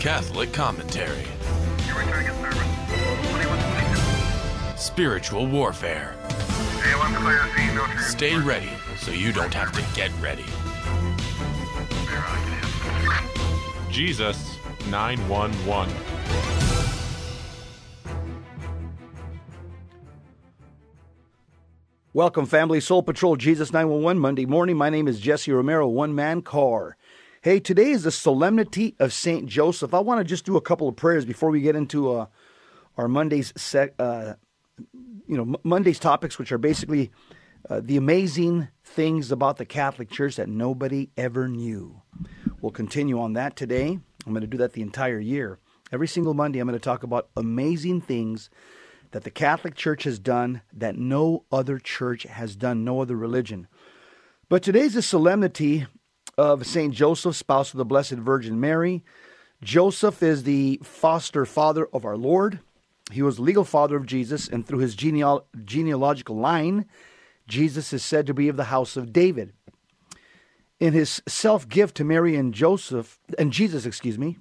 Catholic commentary. Spiritual warfare. Stay ready so you don't have to get ready. Jesus 911. Welcome, family. Soul Patrol Jesus 911 Monday morning. My name is Jesse Romero, one man car. Hey, today is the Solemnity of St. Joseph. I want to just do a couple of prayers before we get into uh, our Monday's, uh, you know, Monday's topics, which are basically uh, the amazing things about the Catholic Church that nobody ever knew. We'll continue on that today. I'm going to do that the entire year. Every single Monday, I'm going to talk about amazing things that the Catholic Church has done that no other church has done, no other religion. But today's the solemnity of St. Joseph, spouse of the Blessed Virgin Mary. Joseph is the foster father of our Lord. He was the legal father of Jesus, and through his geneal- genealogical line, Jesus is said to be of the house of David. In his self gift to Mary and Joseph, and Jesus, excuse me,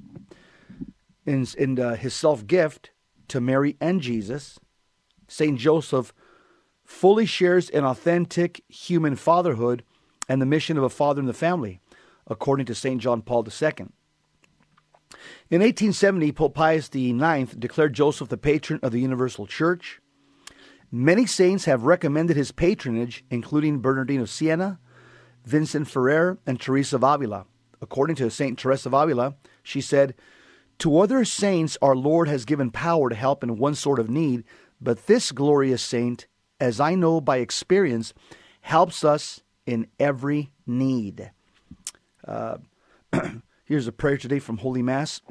in, in uh, his self gift, to Mary and Jesus, St. Joseph fully shares an authentic human fatherhood and the mission of a father in the family, according to St. John Paul II. In 1870, Pope Pius IX declared Joseph the patron of the Universal Church. Many saints have recommended his patronage, including Bernardine of Siena, Vincent Ferrer, and Teresa of Avila. According to St. Teresa of Avila, she said, to other saints, our Lord has given power to help in one sort of need, but this glorious saint, as I know by experience, helps us in every need. Uh, here's a prayer today from Holy Mass.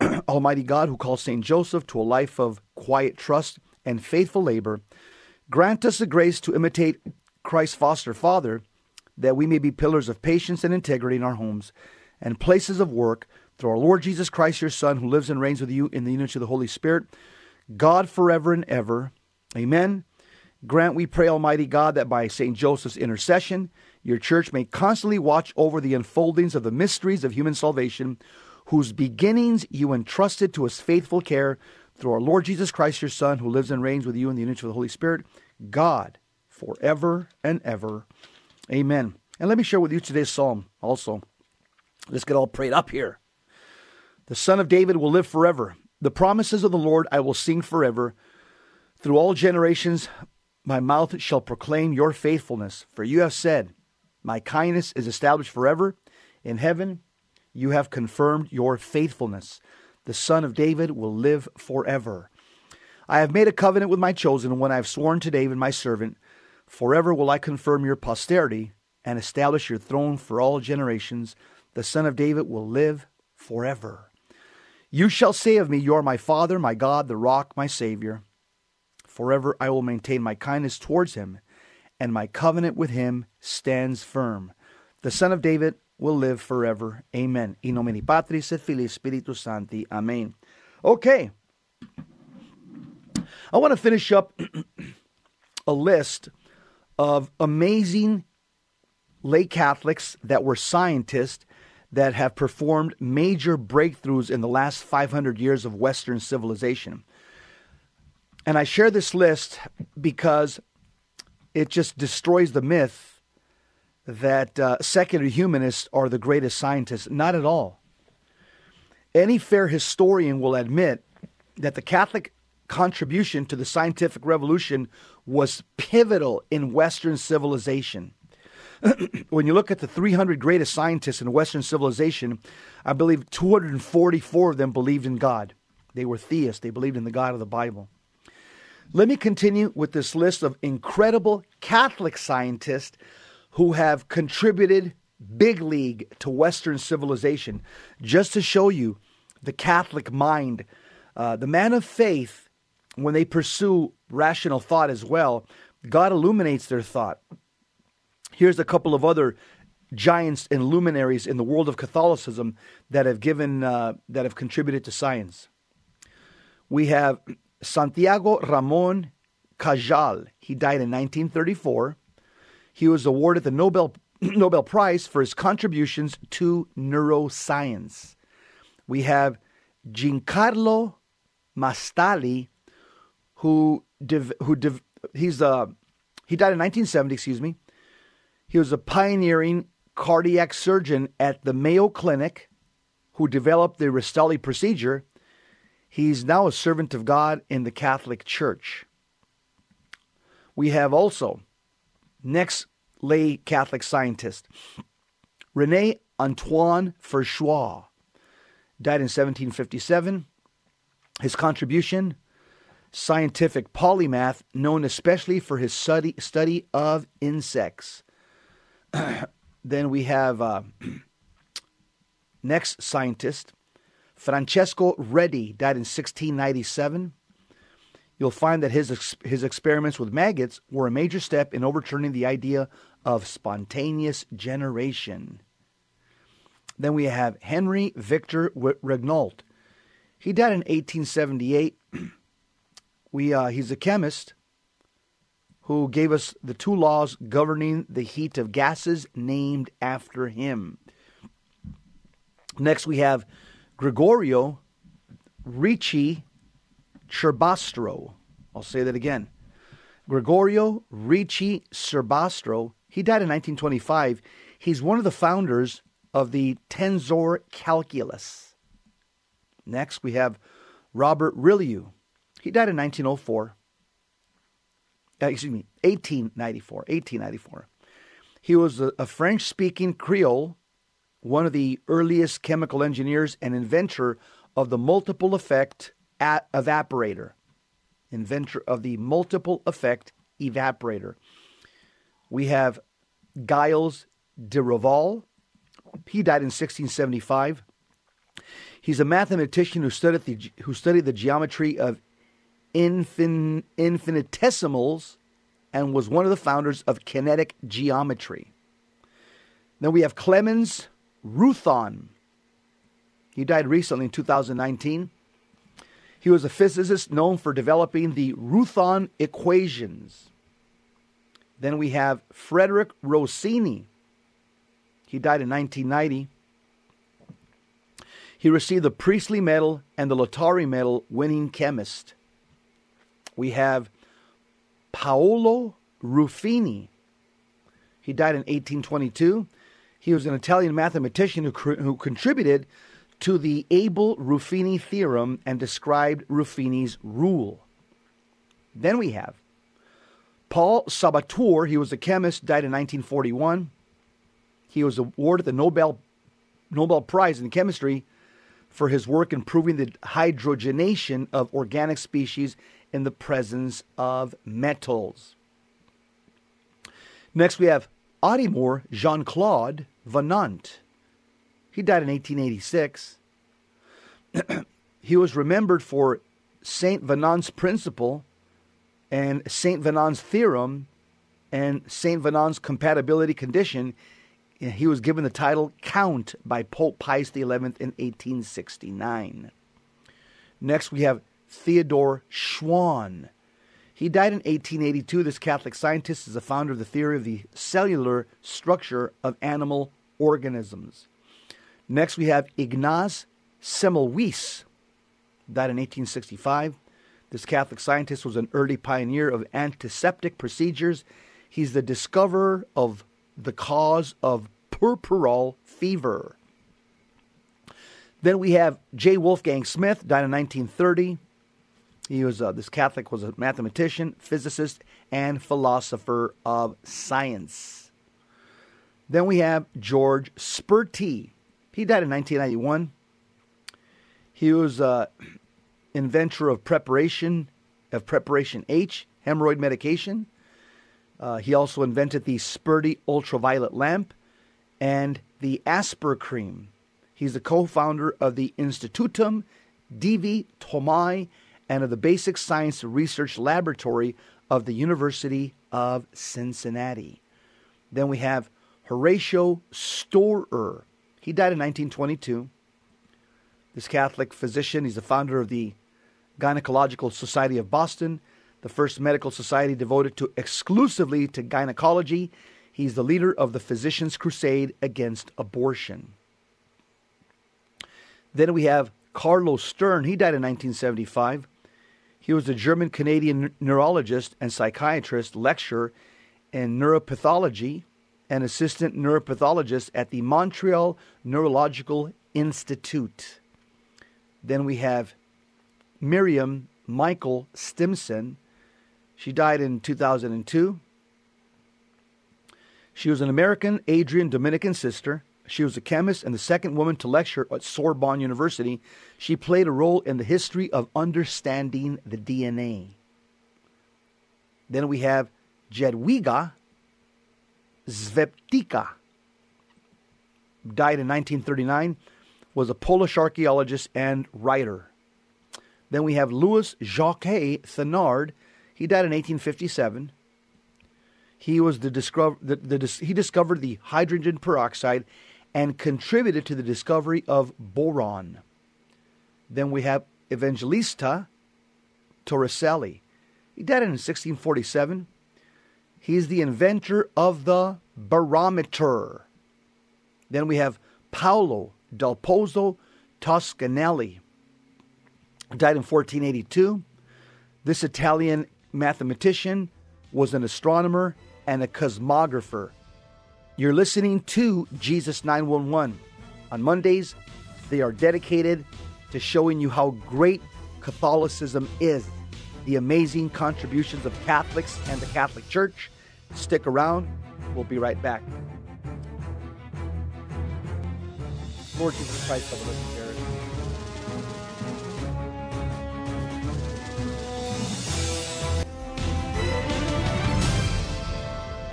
Almighty God, who calls Saint Joseph to a life of quiet trust and faithful labor, grant us the grace to imitate Christ's foster father, that we may be pillars of patience and integrity in our homes and places of work through our Lord Jesus Christ, your Son, who lives and reigns with you in the unity of the Holy Spirit, God forever and ever. Amen. Grant, we pray, Almighty God, that by St. Joseph's intercession, your church may constantly watch over the unfoldings of the mysteries of human salvation, whose beginnings you entrusted to his faithful care through our Lord Jesus Christ, your Son, who lives and reigns with you in the unity of the Holy Spirit, God, forever and ever. Amen. And let me share with you today's psalm also. Let's get all prayed up here. The Son of David will live forever. The promises of the Lord I will sing forever. Through all generations, my mouth shall proclaim your faithfulness. For you have said, My kindness is established forever. In heaven, you have confirmed your faithfulness. The Son of David will live forever. I have made a covenant with my chosen one I have sworn to David, my servant. Forever will I confirm your posterity and establish your throne for all generations. The Son of David will live forever. You shall say of me, You are my Father, my God, the rock, my Savior. Forever I will maintain my kindness towards him, and my covenant with him stands firm. The Son of David will live forever. Amen. In nomine Patris et Filii Spiritus Sancti. Amen. Okay. I want to finish up a list of amazing lay Catholics that were scientists that have performed major breakthroughs in the last 500 years of Western civilization. And I share this list because it just destroys the myth that uh, secular humanists are the greatest scientists. Not at all. Any fair historian will admit that the Catholic contribution to the scientific revolution was pivotal in Western civilization. when you look at the 300 greatest scientists in Western civilization, I believe 244 of them believed in God. They were theists, they believed in the God of the Bible. Let me continue with this list of incredible Catholic scientists who have contributed big league to Western civilization, just to show you the Catholic mind. Uh, the man of faith, when they pursue rational thought as well, God illuminates their thought. Here's a couple of other giants and luminaries in the world of Catholicism that have given uh, that have contributed to science. We have Santiago Ramon Cajal. He died in 1934. He was awarded the Nobel Nobel Prize for his contributions to neuroscience. We have Giancarlo Rastelli, who div, who div, he's uh he died in 1970. Excuse me. He was a pioneering cardiac surgeon at the Mayo Clinic, who developed the Rastelli procedure. He's now a servant of God in the Catholic Church. We have also next lay Catholic scientist Rene Antoine Ferchault died in 1757. His contribution, scientific polymath, known especially for his study, study of insects. then we have uh, next scientist, Francesco Redi, died in 1697. You'll find that his, his experiments with maggots were a major step in overturning the idea of spontaneous generation. Then we have Henry Victor Regnault. He died in 1878. we, uh, he's a chemist who gave us the two laws governing the heat of gases named after him. Next, we have Gregorio Ricci Curbastro. I'll say that again. Gregorio Ricci Curbastro. He died in 1925. He's one of the founders of the tensor calculus. Next, we have Robert Rillieux. He died in 1904. Uh, excuse me, 1894. 1894. He was a, a French speaking Creole, one of the earliest chemical engineers and inventor of the multiple effect evaporator. Inventor of the multiple effect evaporator. We have Gilles de Roval. He died in 1675. He's a mathematician who studied the, who studied the geometry of infin, infinitesimals and was one of the founders of kinetic geometry. Then we have Clemens Roothaan. He died recently in 2019. He was a physicist known for developing the Roothaan equations. Then we have Frederick Rossini. He died in 1990. He received the Priestley Medal and the Laetare Medal winning chemist. We have Paolo Ruffini. He died in 1822. He was an Italian mathematician who, who contributed to the Abel Ruffini theorem and described Ruffini's rule. Then we have Paul Sabatier. He was a chemist, died in 1941. He was awarded the Nobel Nobel Prize in chemistry for his work in proving the hydrogenation of organic species in the presence of metals. Next, we have Adhémar Jean Claude Venant. He died in 1886. he was remembered for Saint Venant's principle and Saint Venant's theorem and Saint Venant's compatibility condition he was given the title Count by Pope Pius XI in 1869. Next, we have Theodore Schwann. He died in 1882. This Catholic scientist is the founder of the theory of the cellular structure of animal organisms. Next, we have Ignaz Semmelweis, died in 1865. This Catholic scientist was an early pioneer of antiseptic procedures. He's the discoverer of the cause of puerperal fever. Then we have J. Wolfgang Smith, died in 1930. He was uh, this Catholic was a mathematician, physicist, and philosopher of science. Then we have George Sperti. He died in 1991. He was uh, inventor of preparation of preparation H, hemorrhoid medication. Uh, he also invented the Sperti ultraviolet lamp and the Aspercreme. He's the co-founder of the Institutum Divi Thomae and of the Basic Science Research Laboratory of the University of Cincinnati. Then we have Horatio Storer. He died in 1922. This Catholic physician, he's the founder of the Gynecological Society of Boston, the first medical society devoted to exclusively to gynecology. He's the leader of the Physicians' Crusade against abortion. Then we have Carlos Stern, he died in 1975. He was a German Canadian neurologist and psychiatrist, lecturer in neuropathology, and assistant neuropathologist at the Montreal Neurological Institute. Then we have Miriam Michael Stimson. She died in 2002. She was an American Adrian Dominican sister. She was a chemist and the second woman to lecture at Sorbonne University. She played a role in the history of understanding the DNA. Then we have Jadwiga Zweptyka. Died in 1939, was a Polish archaeologist and writer. Then we have Louis Jacques Thenard. He died in 1857. He was the, discover, the, the, he discovered the hydrogen peroxide and contributed to the discovery of boron. Then we have Evangelista Torricelli. He died in 1647. He's the inventor of the barometer. Then we have Paolo del Pozzo Toscanelli. Died in 1482. This Italian mathematician was an astronomer and a cosmographer. You're listening to Jesus 911. On Mondays, they are dedicated to showing you how great Catholicism is, the amazing contributions of Catholics and the Catholic Church. Stick around, we'll be right back. Lord Jesus Christ, have Jared.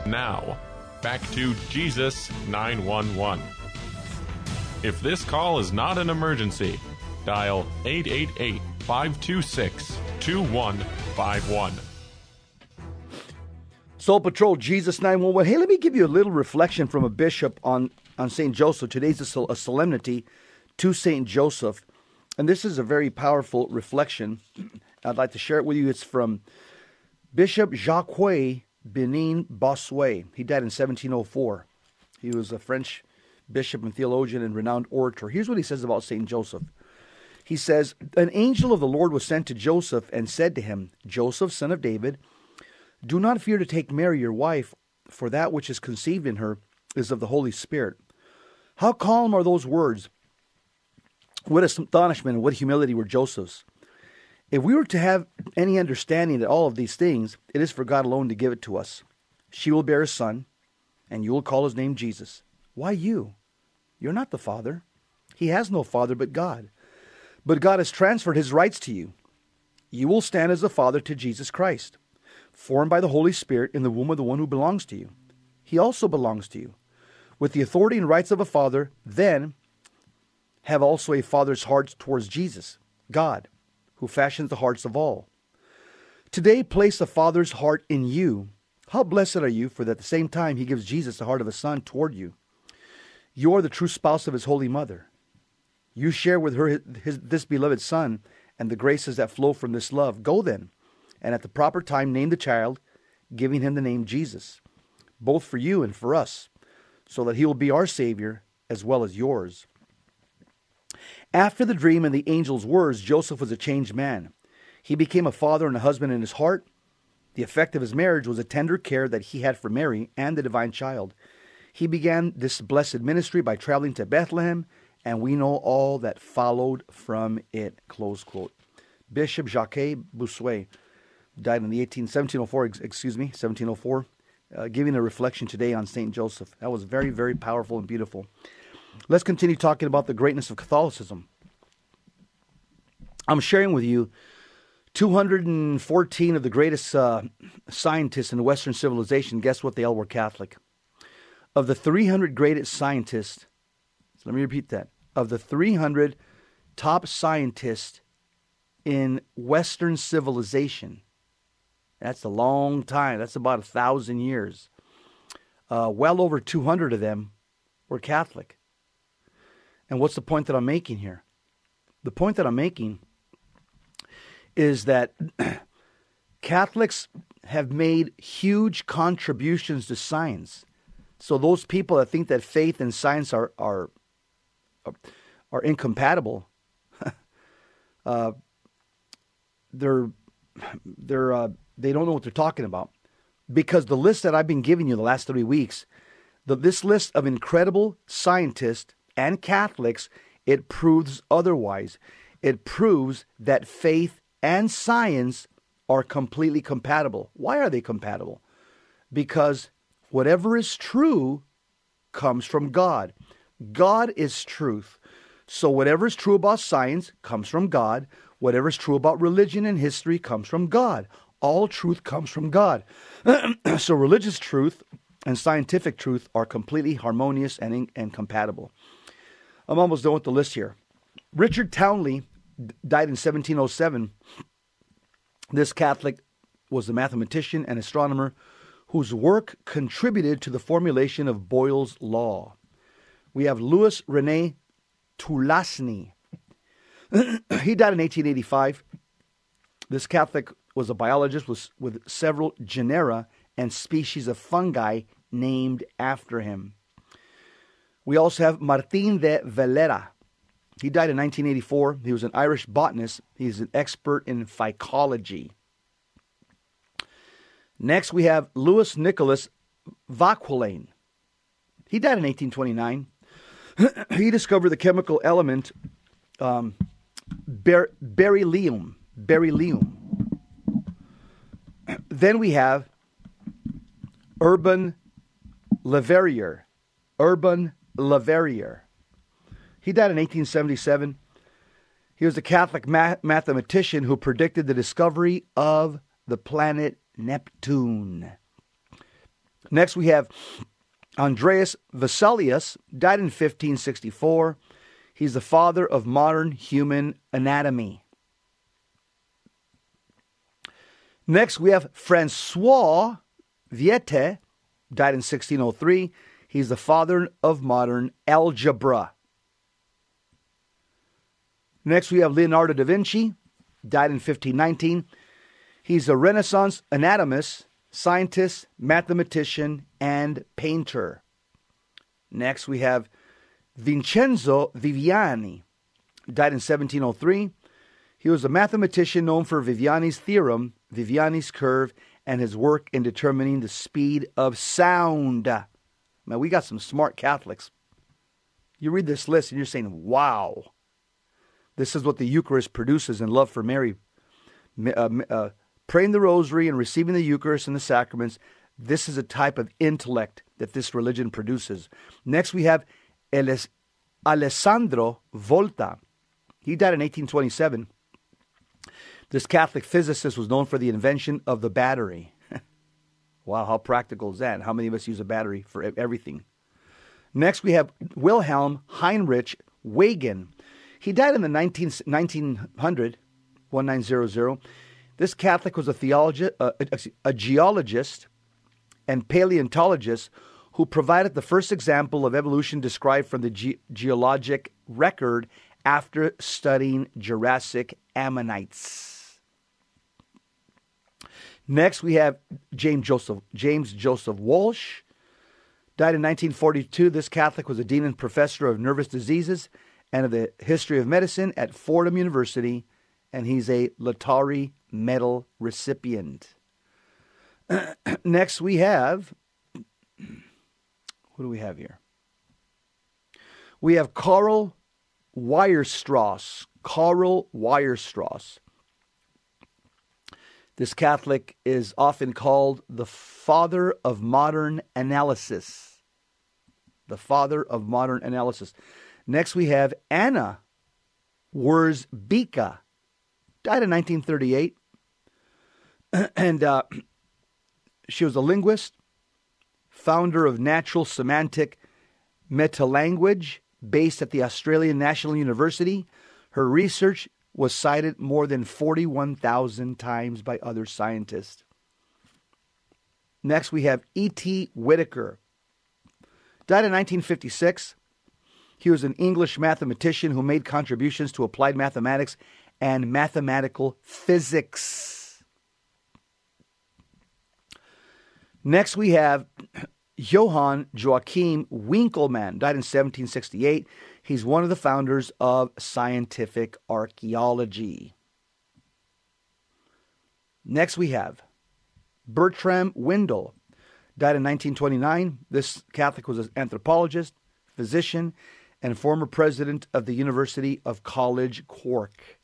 Now, back to Jesus 911. If this call is not an emergency, dial 888 526 2151. Soul Patrol, Jesus 911. Hey, let me give you a little reflection from a bishop on, on St. Joseph. Today's a, sol- a solemnity to St. Joseph. And this is a very powerful reflection. I'd like to share it with you. It's from Bishop Jacques Benin Bossuet. He died in 1704. He was a French bishop and theologian and renowned orator. Here's what he says about St. Joseph. He says, An angel of the Lord was sent to Joseph and said to him, Joseph, son of David, do not fear to take Mary, your wife, for that which is conceived in her is of the Holy Spirit. How calm are those words! What astonishment and what humility were Joseph's! If we were to have any understanding that all of these things, it is for God alone to give it to us. She will bear a son, and you will call his name Jesus. Why you? You're not the father. He has no father but God. But God has transferred his rights to you. You will stand as the father to Jesus Christ formed by the Holy Spirit in the womb of the one who belongs to you. He also belongs to you. With the authority and rights of a father, then have also a father's heart towards Jesus, God, who fashions the hearts of all. Today, place the father's heart in you. How blessed are you, for at the same time he gives Jesus the heart of a son toward you. You are the true spouse of his holy mother. You share with her his, his, this beloved son and the graces that flow from this love. Go then and at the proper time name the child, giving him the name Jesus, both for you and for us, so that he will be our Savior as well as yours. After the dream and the angel's words, Joseph was a changed man. He became a father and a husband in his heart. The effect of his marriage was a tender care that he had for Mary and the divine child. He began this blessed ministry by traveling to Bethlehem, and we know all that followed from it. Close quote. Bishop Jacques Bossuet died in the 18, 1704, excuse me, 1704, uh, giving a reflection today on St. Joseph. That was very, very powerful and beautiful. Let's continue talking about the greatness of Catholicism. I'm sharing with you 214 of the greatest uh, scientists in Western civilization. Guess what? They all were Catholic. Of the 300 greatest scientists, let me repeat that. Of the 300 top scientists in Western civilization, that's a long time. That's about a thousand years. Uh, well over 200 of them were Catholic. And what's the point that I'm making here? The point that I'm making is that Catholics have made huge contributions to science. So those people that think that faith and science are are are incompatible, uh, they're they're uh, they don't know what they're talking about because the list that I've been giving you the last three weeks, the, this list of incredible scientists and Catholics, it proves otherwise. It proves that faith and science are completely compatible. Why are they compatible? Because whatever is true comes from God. God is truth. So whatever is true about science comes from God. Whatever is true about religion and history comes from God. All truth comes from God. so religious truth and scientific truth are completely harmonious and, and compatible. I'm almost done with the list here. Richard Towneley died in 1707. This Catholic was a mathematician and astronomer whose work contributed to the formulation of Boyle's law. We have Louis Rene Tulasne. he died in 1885. This Catholic was a biologist with, with several genera and species of fungi named after him. We also have Martin de Valera. He died in 1984. He was an Irish botanist. He's an expert in phycology. Next, we have Louis Nicholas Vauquelin. He died in 1829. he discovered the chemical element um, ber- beryllium. Beryllium. Then we have Urban Leverrier. Urban Leverrier. He died in 1877. He was a Catholic ma- mathematician who predicted the discovery of the planet Neptune. Next, we have Andreas Vesalius, died in 1564. He's the father of modern human anatomy. Next, we have Francois Viete, died in 1603. He's the father of modern algebra. Next, we have Leonardo da Vinci, died in 1519. He's a Renaissance anatomist, scientist, mathematician, and painter. Next, we have Vincenzo Viviani, died in 1703. He was a mathematician known for Viviani's theorem Viviani's curve, and his work in determining the speed of sound. Man, we got some smart Catholics. You read this list and you're saying, wow, this is what the Eucharist produces in love for Mary. Uh, uh, praying the rosary and receiving the Eucharist and the sacraments, this is a type of intellect that this religion produces. Next, we have Alessandro Volta. He died in 1827. This Catholic physicist was known for the invention of the battery. Wow, how practical is that? How many of us use a battery for everything? Next, we have Wilhelm Heinrich Waagen. He died in the 19, 1900, 1900. This Catholic was a, theologi- uh, a, a geologist and paleontologist who provided the first example of evolution described from the ge- geologic record after studying Jurassic ammonites. Next, we have James Joseph James Joseph Walsh, died in 1942. This Catholic was a dean and professor of nervous diseases and of the history of medicine at Fordham University, and he's a Laetare Medal recipient. Next, we have what do we have here? We have Karl Weierstrass. Karl Weierstrass. This Catholic is often called the father of modern analysis. The father of modern analysis. Next, we have Anna Wierzbicka, died in 1938. and uh, she was a linguist, founder of Natural Semantic Metalanguage, based at the Australian National University. Her research was cited more than 41,000 times by other scientists. Next, we have E.T. Whittaker. Died in 1956. He was an English mathematician who made contributions to applied mathematics and mathematical physics. Next, we have Johann Joachim Winckelmann, died in 1768. He's one of the founders of scientific archaeology. Next, we have Bertram Windle, died in 1929. This Catholic was an anthropologist, physician, and former president of the University of College Cork.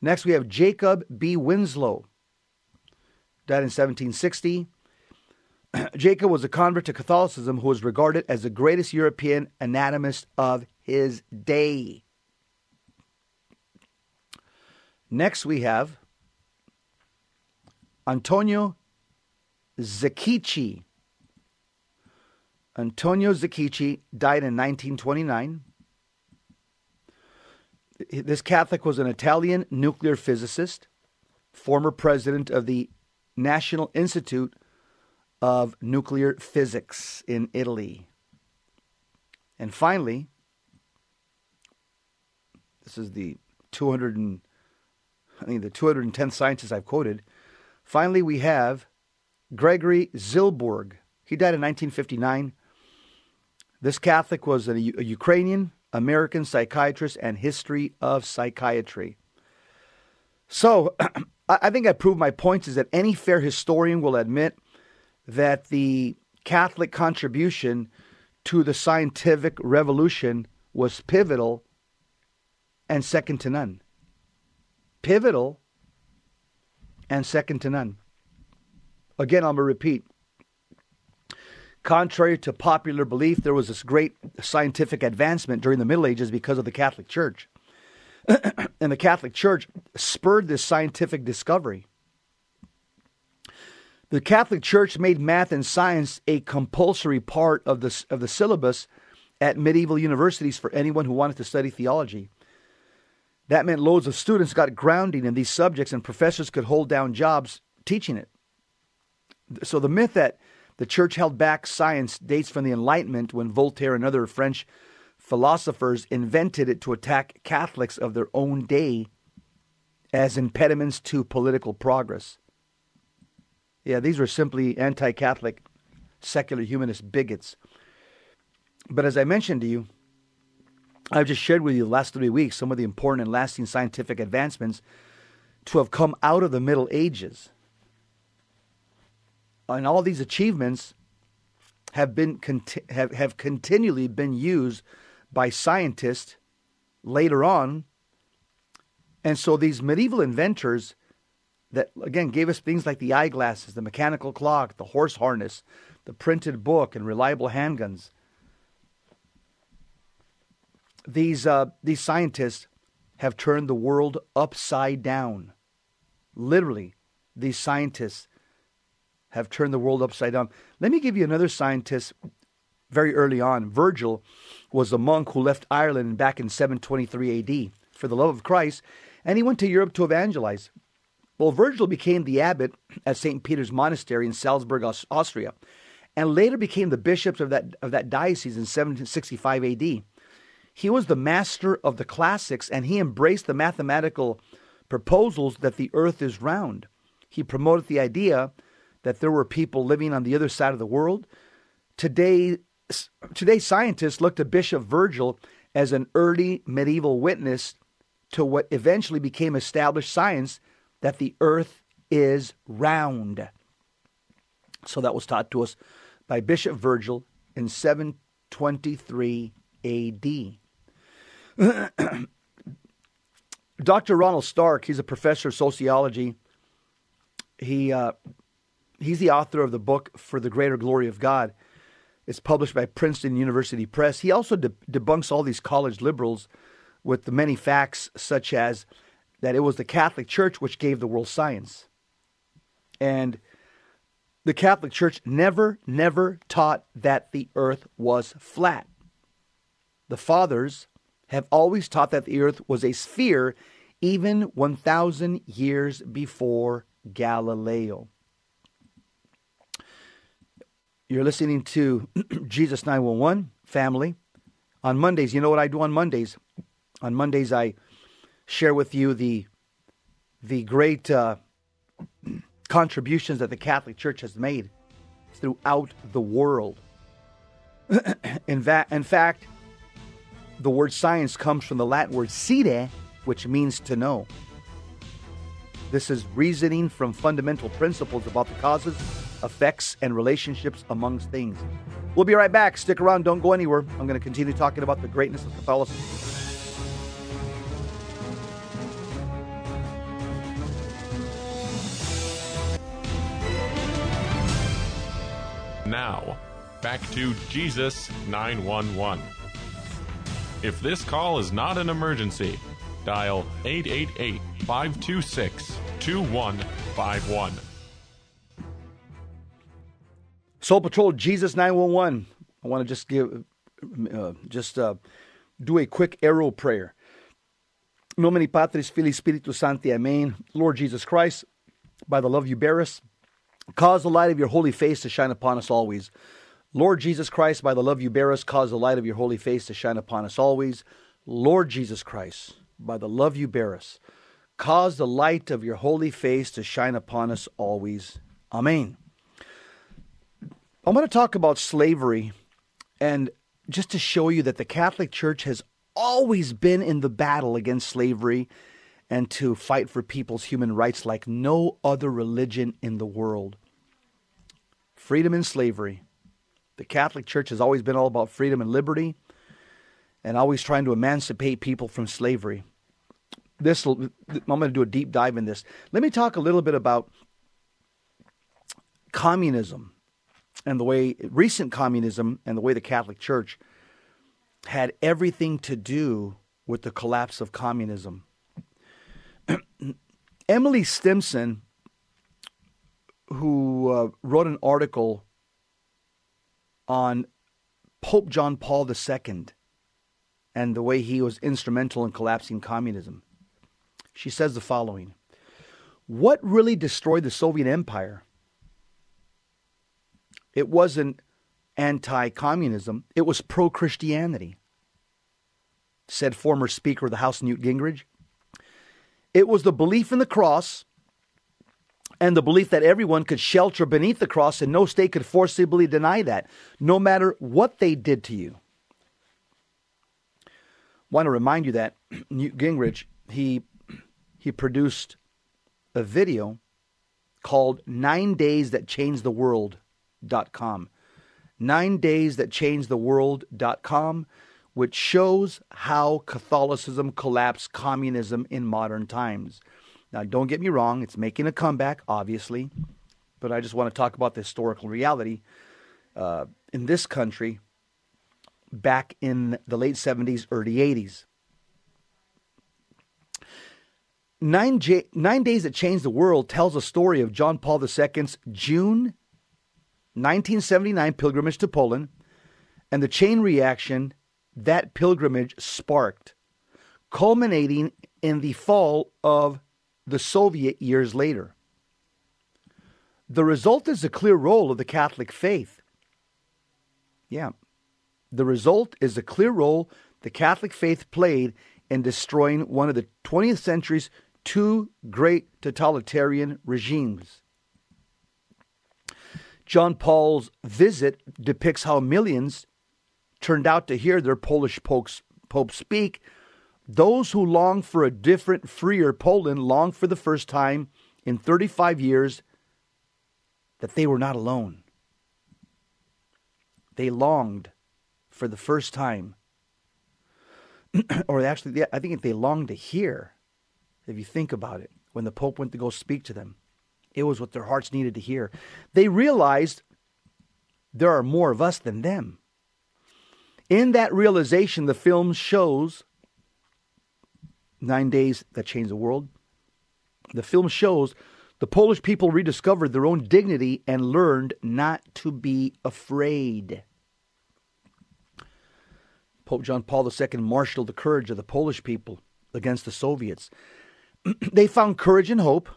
Next, we have Jacob B. Winslow, died in 1760. Jacob was a convert to Catholicism who was regarded as the greatest European anatomist of his day. Next, we have Antonio Zacchici. Antonio Zacchici died in 1929. This Catholic was an Italian nuclear physicist, former president of the National Institute of Nuclear Physics in Italy. And finally, this is the 200 and, I think the 210th scientist I've quoted. Finally, we have Gregory Zilboorg. He died in 1959. This Catholic was a, a Ukrainian American psychiatrist and history of psychiatry. So, I think I proved my point is that any fair historian will admit that the Catholic contribution to the scientific revolution was pivotal and second to none. Pivotal and second to none. Again, I'm going to repeat. Contrary to popular belief, there was this great scientific advancement during the Middle Ages because of the Catholic Church. and the Catholic Church spurred this scientific discovery. The Catholic Church made math and science a compulsory part of the, of the syllabus at medieval universities for anyone who wanted to study theology. That meant loads of students got grounding in these subjects and professors could hold down jobs teaching it. So the myth that the church held back science dates from the Enlightenment when Voltaire and other French philosophers invented it to attack Catholics of their own day as impediments to political progress. Yeah, these were simply anti Catholic, secular humanist bigots. But as I mentioned to you, I've just shared with you the last three weeks some of the important and lasting scientific advancements to have come out of the Middle Ages. And all these achievements have been have, have continually been used by scientists later on. And so these medieval inventors that again gave us things like the eyeglasses, the mechanical clock, the horse harness, the printed book, and reliable handguns these uh, these scientists have turned the world upside down. Literally, these scientists have turned the world upside down. Let me give you another scientist very early on. Virgil was a monk who left Ireland back in 723 AD for the love of Christ, and he went to Europe to evangelize. Well, Virgil became the abbot at St. Peter's Monastery in Salzburg, Austria, and later became the bishop of that, of that diocese in 765 AD. He was the master of the classics and he embraced the mathematical proposals that the earth is round. He promoted the idea that there were people living on the other side of the world. Today, today scientists look to Bishop Virgil as an early medieval witness to what eventually became established science that the earth is round. So that was taught to us by Bishop Virgil in 723 AD. Dr. Ronald Stark, he's a professor of sociology. He uh, he's the author of the book For the Greater Glory of God. It's published by Princeton University Press. He also de- debunks all these college liberals with the many facts, such as that it was the Catholic Church which gave the world science. And the Catholic Church never, never taught that the earth was flat. The fathers have always taught that the earth was a sphere even 1,000 years before Galileo. You're listening to Jesus 911 family. On Mondays, you know what I do on Mondays? On Mondays, I share with you the, the great uh, contributions that the Catholic Church has made throughout the world. in, va- in fact, The word science comes from the Latin word sire, which means to know. This is reasoning from fundamental principles about the causes, effects, and relationships amongst things. We'll be right back. Stick around. Don't go anywhere. I'm going to continue talking about the greatness of Catholicism. Now, back to Jesus 911. If this call is not an emergency, dial 888 526 2151. Soul Patrol Jesus 911. I want to just give, uh, just uh, do a quick arrow prayer. Nomini Patris, Filii, Spiritus Sancti, Amen. Lord Jesus Christ, by the love you bear us, cause the light of your holy face to shine upon us always. Lord Jesus Christ, by the love you bear us, cause the light of your holy face to shine upon us always. Lord Jesus Christ, by the love you bear us, cause the light of your holy face to shine upon us always. Amen. I'm going to talk about slavery and just to show you that the Catholic Church has always been in the battle against slavery and to fight for people's human rights like no other religion in the world. Freedom and slavery. The Catholic Church has always been all about freedom and liberty and always trying to emancipate people from slavery. This I'm going to do a deep dive in this. Let me talk a little bit about communism and the way recent communism and the way the Catholic Church had everything to do with the collapse of communism. Emily Stimpson, who uh, wrote an article on Pope John Paul II and the way he was instrumental in collapsing communism, she says the following What really destroyed the Soviet Empire? It wasn't anti communism, it was pro Christianity, said former Speaker of the House Newt Gingrich. It was the belief in the cross and the belief that everyone could shelter beneath the cross and no state could forcibly deny that, no matter what they did to you. Want to remind you that Newt Gingrich, he he produced a video called Nine Days That Changed the World com. Nine Days That Changed the World.com, which shows how Catholicism collapsed communism in modern times. Now, don't get me wrong, it's making a comeback, obviously, but I just want to talk about the historical reality uh, in this country back in the late 70s, early 80s. Nine, J- Nine Days That Changed the World tells a story of John Paul II's June 1979 pilgrimage to Poland and the chain reaction that pilgrimage sparked, culminating in the fall of the Soviet years later. The result is a clear role of the Catholic faith. Yeah. The result is a clear role the Catholic faith played in destroying one of the 20th century's two great totalitarian regimes. John Paul's visit depicts how millions turned out to hear their Polish Pope speak. Those who long for a different, freer Poland long for the first time in 35 years that they were not alone. They longed for the first time, or actually, I think they longed to hear, if you think about it, when the Pope went to go speak to them. It was what their hearts needed to hear. They realized there are more of us than them. In that realization, the film shows Nine Days That Changed the World. The film shows the Polish people rediscovered their own dignity and learned not to be afraid. Pope John Paul II marshaled the courage of the Polish people against the Soviets. they found courage and hope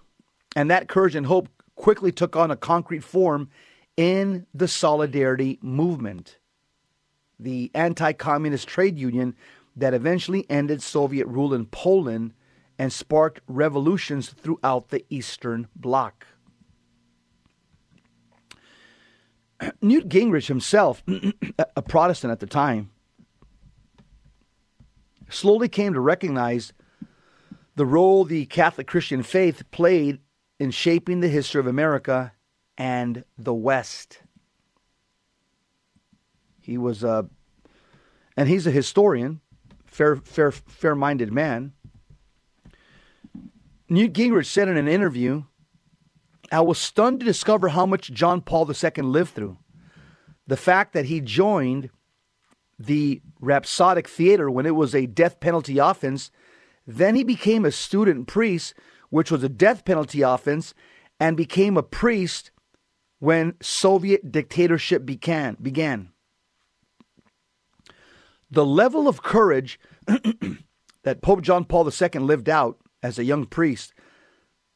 and that courage and hope quickly took on a concrete form in the Solidarity movement, the anti communist trade union that eventually ended Soviet rule in Poland and sparked revolutions throughout the Eastern Bloc. Newt Gingrich himself, a Protestant at the time, slowly came to recognize the role the Catholic Christian faith played in shaping the history of America and the West. He was a, and he's a historian, fair, fair, fair-minded man. Newt Gingrich said in an interview, "I was stunned to discover how much John Paul II lived through. The fact that he joined the Rhapsodic Theater when it was a death penalty offense, then he became a student priest, which was a death penalty offense, and became a priest when Soviet dictatorship began. began. The level of courage that Pope John Paul II lived out as a young priest,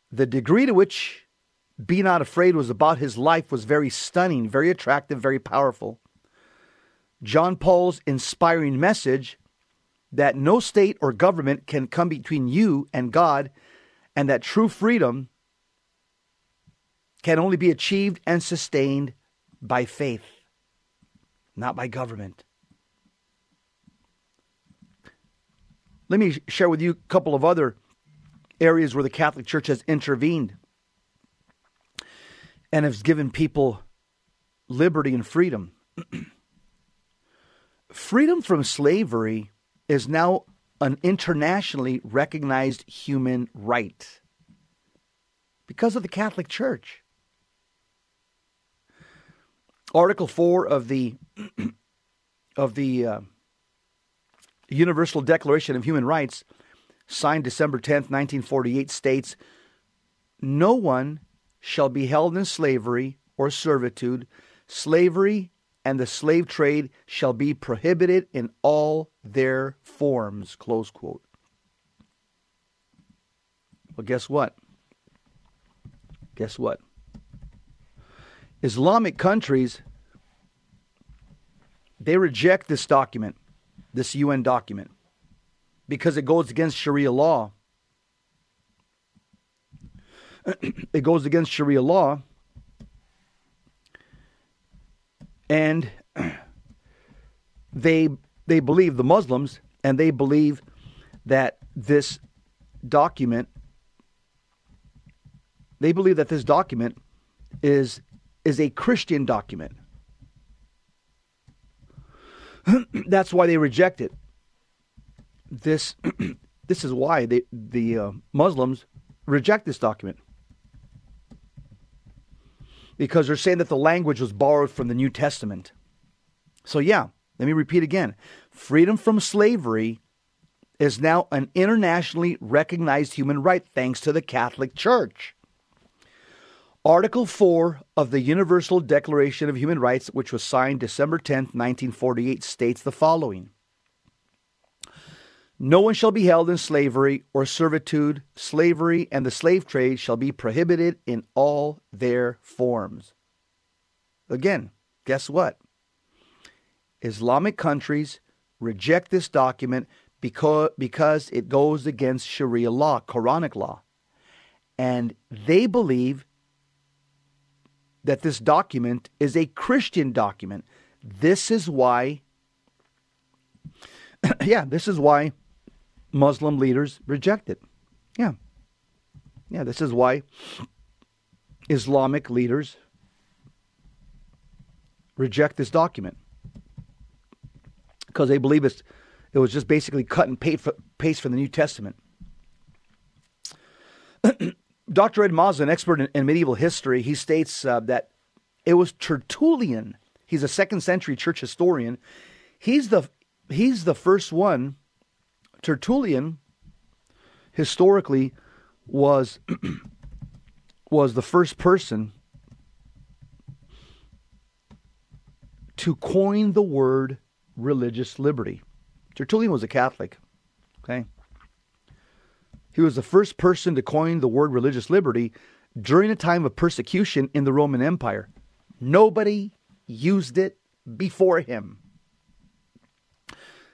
the degree to which Be Not Afraid was about his life was very stunning, very attractive, very powerful. John Paul's inspiring message that no state or government can come between you and God, and that true freedom can only be achieved and sustained by faith, not by government. Let me share with you a couple of other areas where the Catholic Church has intervened and has given people liberty and freedom. freedom from slavery is now an internationally recognized human right because of the Catholic Church. Article 4 of the of the uh, Universal Declaration of Human Rights, signed December 10th, 1948, states No one shall be held in slavery or servitude. Slavery and the slave trade shall be prohibited in all their forms. Close quote. Well, guess what? Guess what? Islamic countries they reject this document this UN document because it goes against Sharia law. it goes against Sharia law. And they they believe the Muslims and they believe that this document they believe that this document is is a Christian document. That's why they reject it. This, this is why they, the uh, Muslims reject this document. Because they're saying that the language was borrowed from the New Testament. So, yeah, let me repeat again freedom from slavery is now an internationally recognized human right thanks to the Catholic Church. Article 4 of the Universal Declaration of Human Rights, which was signed December 10, 1948, states the following No one shall be held in slavery or servitude. Slavery and the slave trade shall be prohibited in all their forms. Again, guess what? Islamic countries reject this document because, because it goes against Sharia law, Quranic law. And they believe that this document is a Christian document. This is why, yeah, this is why Muslim leaders reject it. Yeah. Yeah, this is why Islamic leaders reject this document. Because they believe it's, it was just basically cut and paste from the New Testament. Dr. Ed Mazza, an expert in, in medieval history, he states uh, that it was Tertullian. He's a second century church historian. He's the he's the first one. Tertullian historically was was the first person to coin the word religious liberty. Tertullian was a Catholic. Okay. He was the first person to coin the word religious liberty during a time of persecution in the Roman Empire. Nobody used it before him.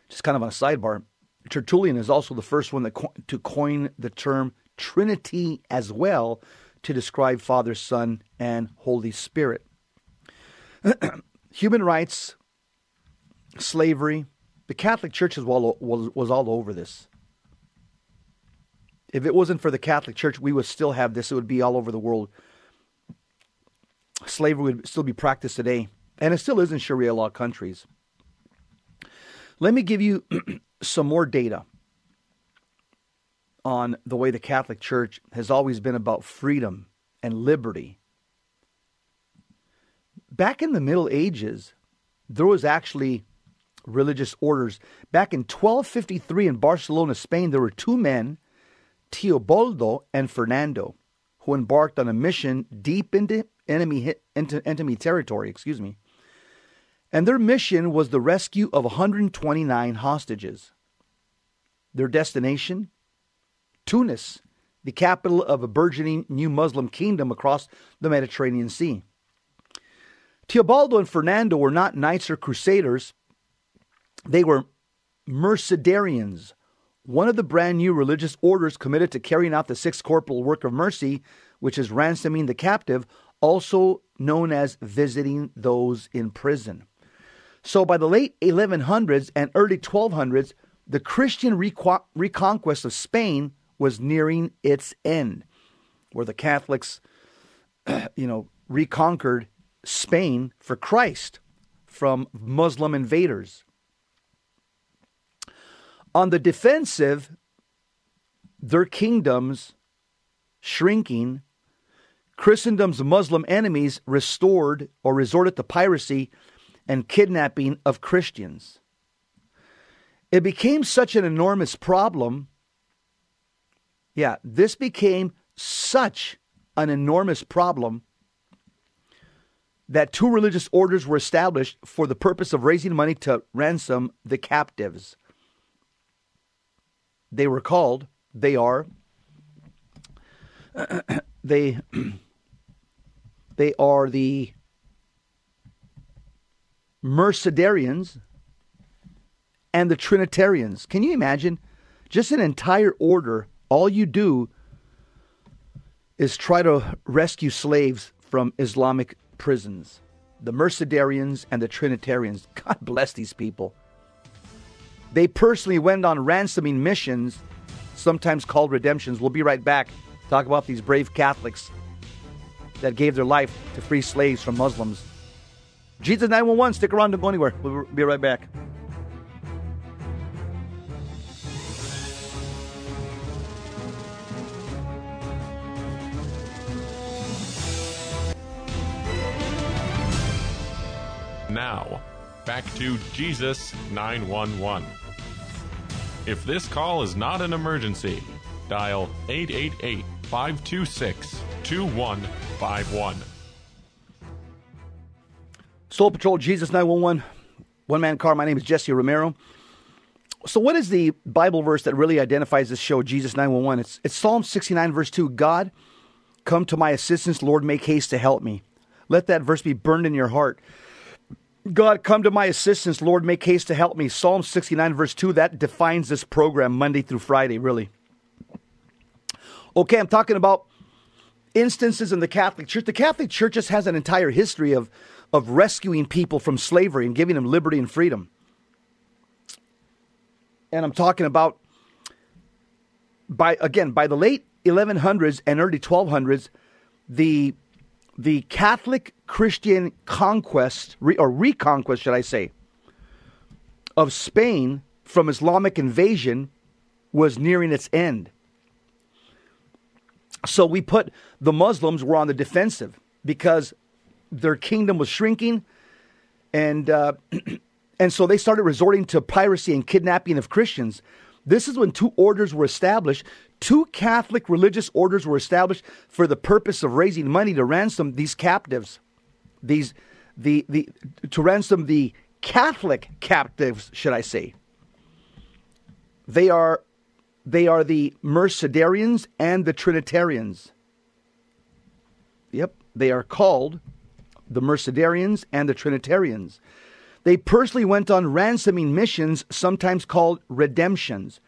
Just kind of on a sidebar, Tertullian is also the first one co- to coin the term Trinity as well to describe Father, Son, and Holy Spirit. Human rights, slavery, The Catholic Church was all, was, was all over this. If it wasn't for the Catholic Church, we would still have this. It would be all over the world. Slavery would still be practiced today, and it still is in Sharia law countries. Let me give you some more data on the way the Catholic Church has always been about freedom and liberty. Back in the Middle Ages, there was actually religious orders. Back in 1253 in Barcelona, Spain, there were two men, Teobaldo and Fernando, who embarked on a mission deep into enemy, into enemy territory, excuse me. And their mission was the rescue of 129 hostages. Their destination? Tunis, the capital of a burgeoning new Muslim kingdom across the Mediterranean Sea. Teobaldo and Fernando were not knights or crusaders, they were Mercedarians, one of the brand new religious orders committed to carrying out the sixth corporal work of mercy, which is ransoming the captive, also known as visiting those in prison. So by the late 1100s and early 1200s, the Christian reco- reconquest of Spain was nearing its end, where the Catholics, you know, reconquered Spain for Christ from Muslim invaders. On the defensive, their kingdoms shrinking, Christendom's Muslim enemies restored or resorted to piracy and kidnapping of Christians. It became such an enormous problem. Yeah, this became such an enormous problem that two religious orders were established for the purpose of raising money to ransom the captives. They were called, they are, they, they are the Mercedarians and the Trinitarians. Can you imagine? Just an entire order. All you do is try to rescue slaves from Islamic prisons. The Mercedarians and the Trinitarians. God bless these people. They personally went on ransoming missions, sometimes called redemptions. We'll be right back. Talk about these brave Catholics that gave their life to free slaves from Muslims. Jesus 911, stick around, don't go anywhere. We'll be right back. Back to Jesus 911. If this call is not an emergency, dial 888 526 2151. Soul Patrol, Jesus 911, one man car. My name is Jesse Romero. So, what is the Bible verse that really identifies this show, Jesus 911? It's, it's Psalm 69, verse 2. God, come to my assistance. Lord, make haste to help me. Let that verse be burned in your heart. God, come to my assistance. Lord, make haste to help me. Psalm 69, verse 2, that defines this program Monday through Friday, really. Okay, I'm talking about instances in the Catholic Church. The Catholic Church just has an entire history of, of rescuing people from slavery and giving them liberty and freedom. And I'm talking about, by again, by the late 1100s and early 1200s, the the Catholic Christian conquest, or reconquest, should I say, of Spain from Islamic invasion was nearing its end. So we put the Muslims were on the defensive because their kingdom was shrinking, and uh, and so they started resorting to piracy and kidnapping of Christians. This is when two orders were established Two Catholic religious orders were established for the purpose of raising money to ransom these captives, these the the to ransom the Catholic captives, should I say? They are they are the Mercedarians and the Trinitarians. Yep, they are called the Mercedarians and the Trinitarians. They personally went on ransoming missions, sometimes called redemptions.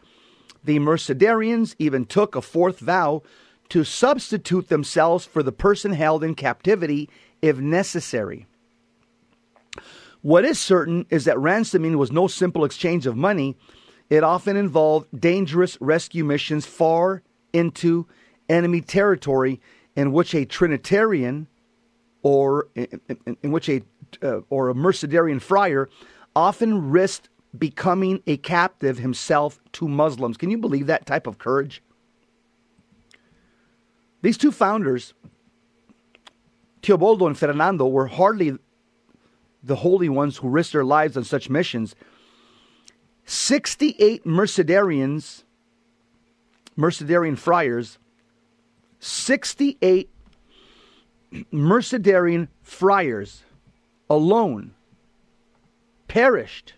The Mercedarians even took a fourth vow to substitute themselves for the person held in captivity if necessary. What is certain is that ransoming was no simple exchange of money. It often involved dangerous rescue missions far into enemy territory in which a Trinitarian or in, in, in which a uh, or a Mercedarian friar often risked becoming a captive himself to Muslims. Can you believe that type of courage? These two founders, Teobaldo and Fernando, were hardly the holy ones who risked their lives on such missions. 68 Mercedarians, Mercedarian friars, 68 Mercedarian friars alone perished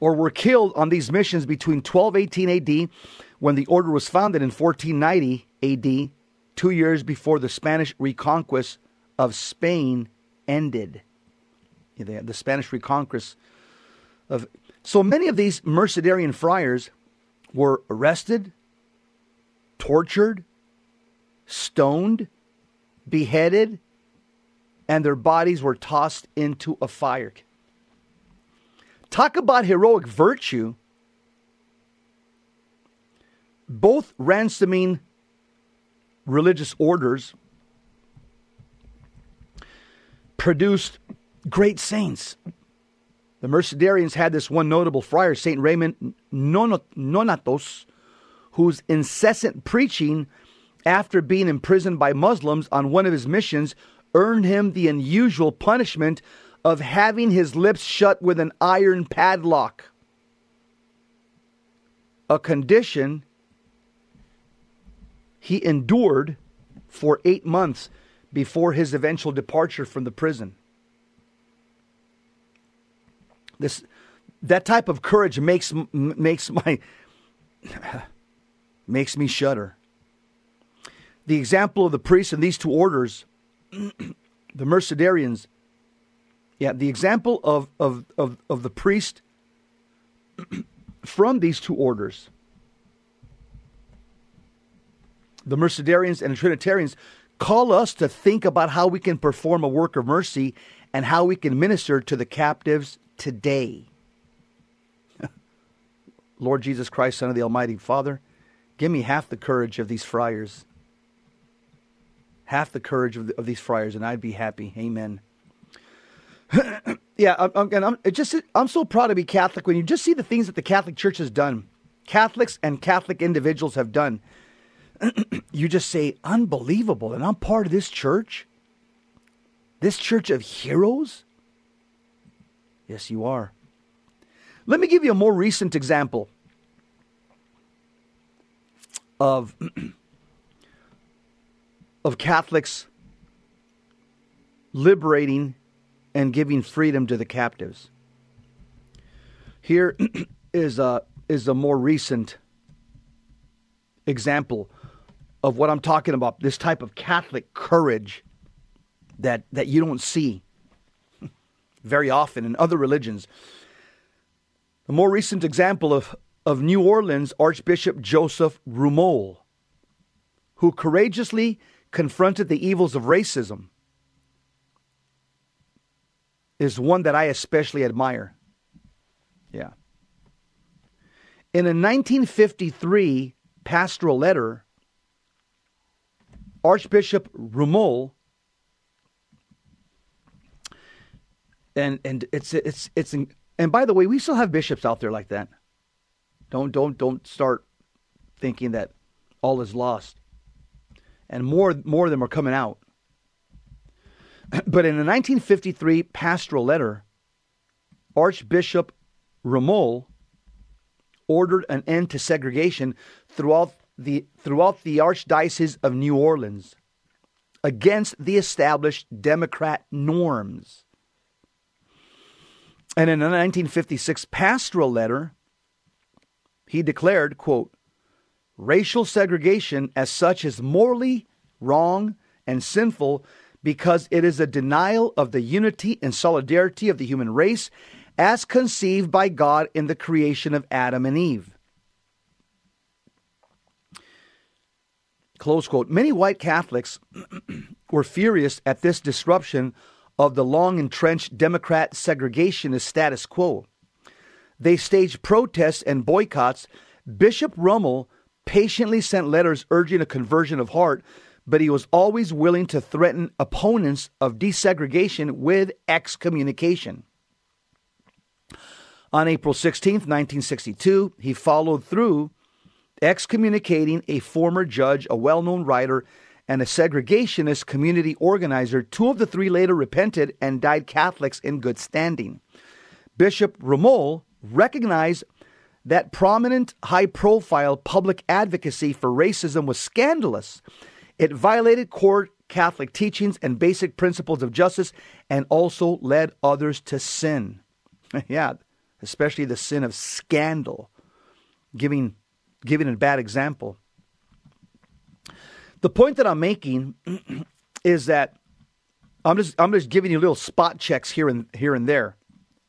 or were killed on these missions between 1218 AD, when the order was founded in 1490 AD, two years before the Spanish reconquest of Spain ended. The Spanish reconquest of. So many of these Mercedarian friars were arrested, tortured, stoned, beheaded, and their bodies were tossed into a fire. Talk about heroic virtue. Both ransoming religious orders produced great saints. The Mercedarians had this one notable friar, St. Raymond Nonatus, whose incessant preaching after being imprisoned by Muslims on one of his missions earned him the unusual punishment of having his lips shut with an iron padlock. A condition he endured for eight months before his eventual departure from the prison. This, that type of courage makes makes my makes me shudder. The example of the priests in these two orders, the Mercedarians, yeah, the example of, of, of, of the priest from these two orders, the Mercedarians and the Trinitarians, call us to think about how we can perform a work of mercy and how we can minister to the captives today. Lord Jesus Christ, Son of the Almighty Father, give me half the courage of these friars. Half the courage of, the, of these friars, and I'd be happy. Amen. yeah, I'm, and I'm just I'm so proud to be Catholic when you just see the things that the Catholic Church has done, Catholics and Catholic individuals have done. you just say unbelievable, and I'm part of this church. This church of heroes. Yes, you are. Let me give you a more recent example of of Catholics liberating and giving freedom to the captives. Here is a, is a more recent example of what I'm talking about this type of Catholic courage that, that you don't see very often in other religions. A more recent example of, of New Orleans Archbishop Joseph Rummel, who courageously confronted the evils of racism is one that I especially admire. Yeah. In a 1953 pastoral letter, Archbishop Rummel, and and it's it's it's and by the way, we still have bishops out there like that. Don't don't don't start thinking that all is lost. And more more of them are coming out. But in a 1953 pastoral letter, Archbishop Rummel ordered an end to segregation throughout the, throughout the Archdiocese of New Orleans against the established Democrat norms. And in a 1956 pastoral letter, he declared, quote, racial segregation as such is morally wrong and sinful because it is a denial of the unity and solidarity of the human race as conceived by God in the creation of Adam and Eve. Close quote. Many white Catholics were furious at this disruption of the long entrenched Democrat segregationist status quo. They staged protests and boycotts. Bishop Rummel patiently sent letters urging a conversion of heart, but he was always willing to threaten opponents of desegregation with excommunication. On April 16, 1962, he followed through, excommunicating a former judge, a well known writer, and a segregationist community organizer. Two of the three later repented and died Catholics in good standing. Bishop Rummel recognized that prominent, high profile public advocacy for racism was scandalous. It violated core Catholic teachings and basic principles of justice and also led others to sin. yeah, especially the sin of scandal, giving, giving a bad example. The point that I'm making is that I'm just I'm just giving you little spot checks here and here and there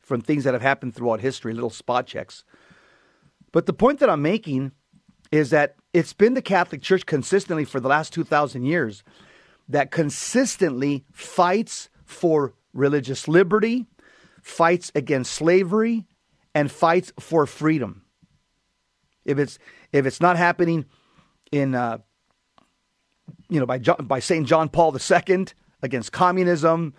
from things that have happened throughout history, little spot checks. But the point that I'm making is that it's been the Catholic Church consistently for the last 2,000 years that consistently fights for religious liberty, fights against slavery, and fights for freedom. If it's if it's not happening in uh, you know by John, by Saint John Paul II against communism,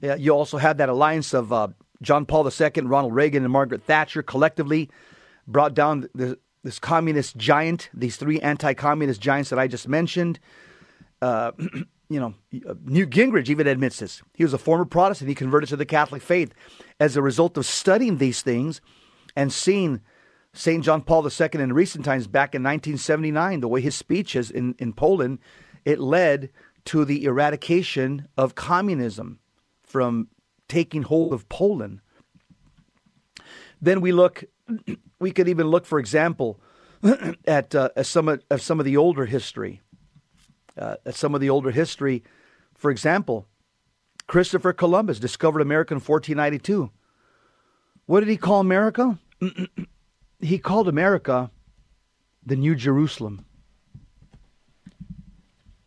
you also have that alliance of uh, John Paul II, Ronald Reagan, and Margaret Thatcher collectively brought down the, this communist giant, these three anti-communist giants that I just mentioned. Uh, you know, Newt Gingrich even admits this. He was a former Protestant. He converted to the Catholic faith as a result of studying these things and seeing St. John Paul II in recent times, back in 1979, the way his speeches in, in Poland, it led to the eradication of communism from taking hold of Poland. Then we look, we could even look, for example, at, uh, at some of, some of the older history. Uh, at some of the older history, for example, Christopher Columbus discovered America in 1492. What did he call America? he called America the New Jerusalem.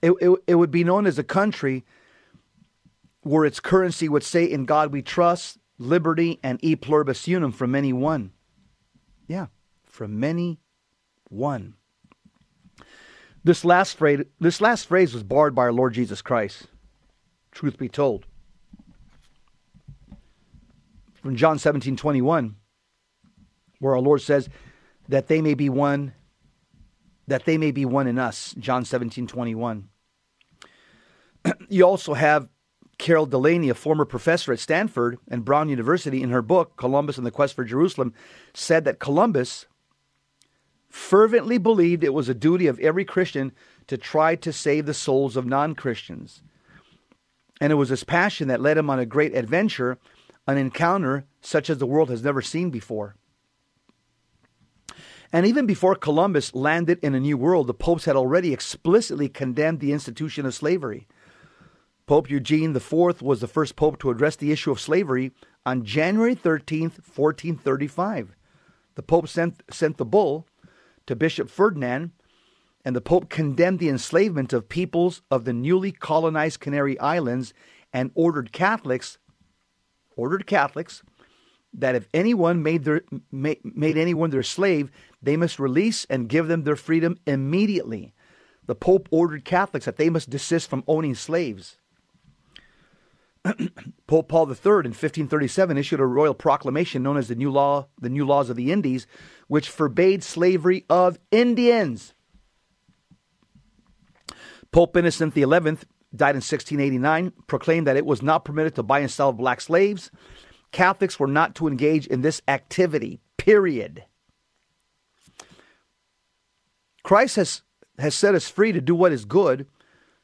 It, it, it would be known as a country where its currency would say, In God we trust, liberty, and e pluribus unum, from many one. Yeah, from many one. This last phrase, this last phrase was barred by our Lord Jesus Christ. Truth be told. From John 17 21, where our Lord says that they may be one, that they may be one in us. John 17 21. you also have Carol Delaney, a former professor at Stanford and Brown University, in her book, Columbus and the Quest for Jerusalem, said that Columbus fervently believed it was a duty of every Christian to try to save the souls of non Christians. And it was his passion that led him on a great adventure, an encounter such as the world has never seen before. And even before Columbus landed in a new world, the popes had already explicitly condemned the institution of slavery. Pope Eugene IV was the first pope to address the issue of slavery on January 13, 1435. The pope sent, sent the bull to Bishop Ferdinand, and the pope condemned the enslavement of peoples of the newly colonized Canary Islands and ordered Catholics ordered Catholics that if anyone made their made, made anyone their slave, they must release and give them their freedom immediately. The pope ordered Catholics that they must desist from owning slaves. Pope Paul III in 1537 issued a royal proclamation known as the New Law, the New Laws of the Indies, which forbade slavery of Indians. Pope Innocent XI died in 1689, proclaimed that it was not permitted to buy and sell black slaves. Catholics were not to engage in this activity, period. Christ has, has set us free to do what is good.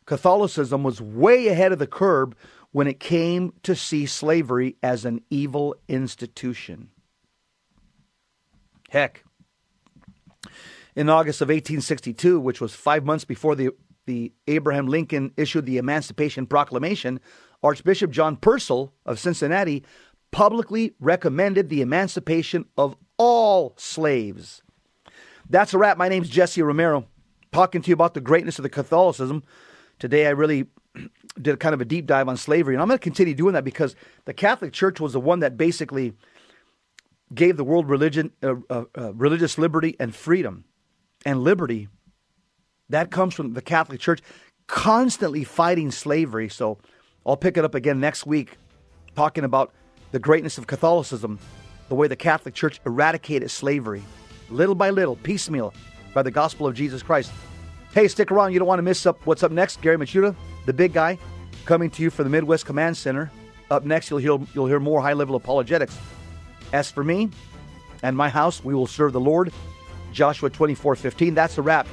Catholicism was way ahead of the curve when it came to see slavery as an evil institution. Heck, in August of 1862, which was five months before the, the Abraham Lincoln issued the Emancipation Proclamation, Archbishop John Purcell of Cincinnati publicly recommended the emancipation of all slaves. That's a wrap. My name's Jesse Romero, talking to you about the greatness of the Catholicism. Today, I really did a kind of a deep dive on slavery, and I'm going to continue doing that because the Catholic Church was the one that basically gave the world religion, uh, uh, uh, religious liberty and freedom, and liberty. That comes from the Catholic Church, constantly fighting slavery. So I'll pick it up again next week, talking about the greatness of Catholicism, the way the Catholic Church eradicated slavery, little by little, piecemeal, by the gospel of Jesus Christ. Hey, stick around. You don't want to miss up what's up next. Gary Michuta, the big guy, coming to you from the Midwest Command Center. Up next, you'll hear, you'll hear more high level apologetics. As for me and my house, we will serve the Lord. Joshua 24 15. That's a wrap.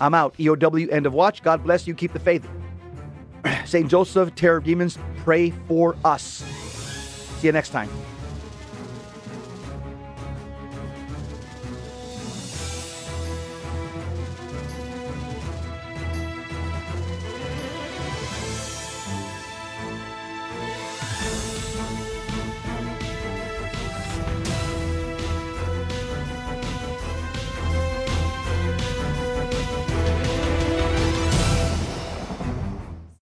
I'm out. EOW, end of watch. God bless you. Keep the faith. St. Joseph, terror of demons, pray for us. See you next time.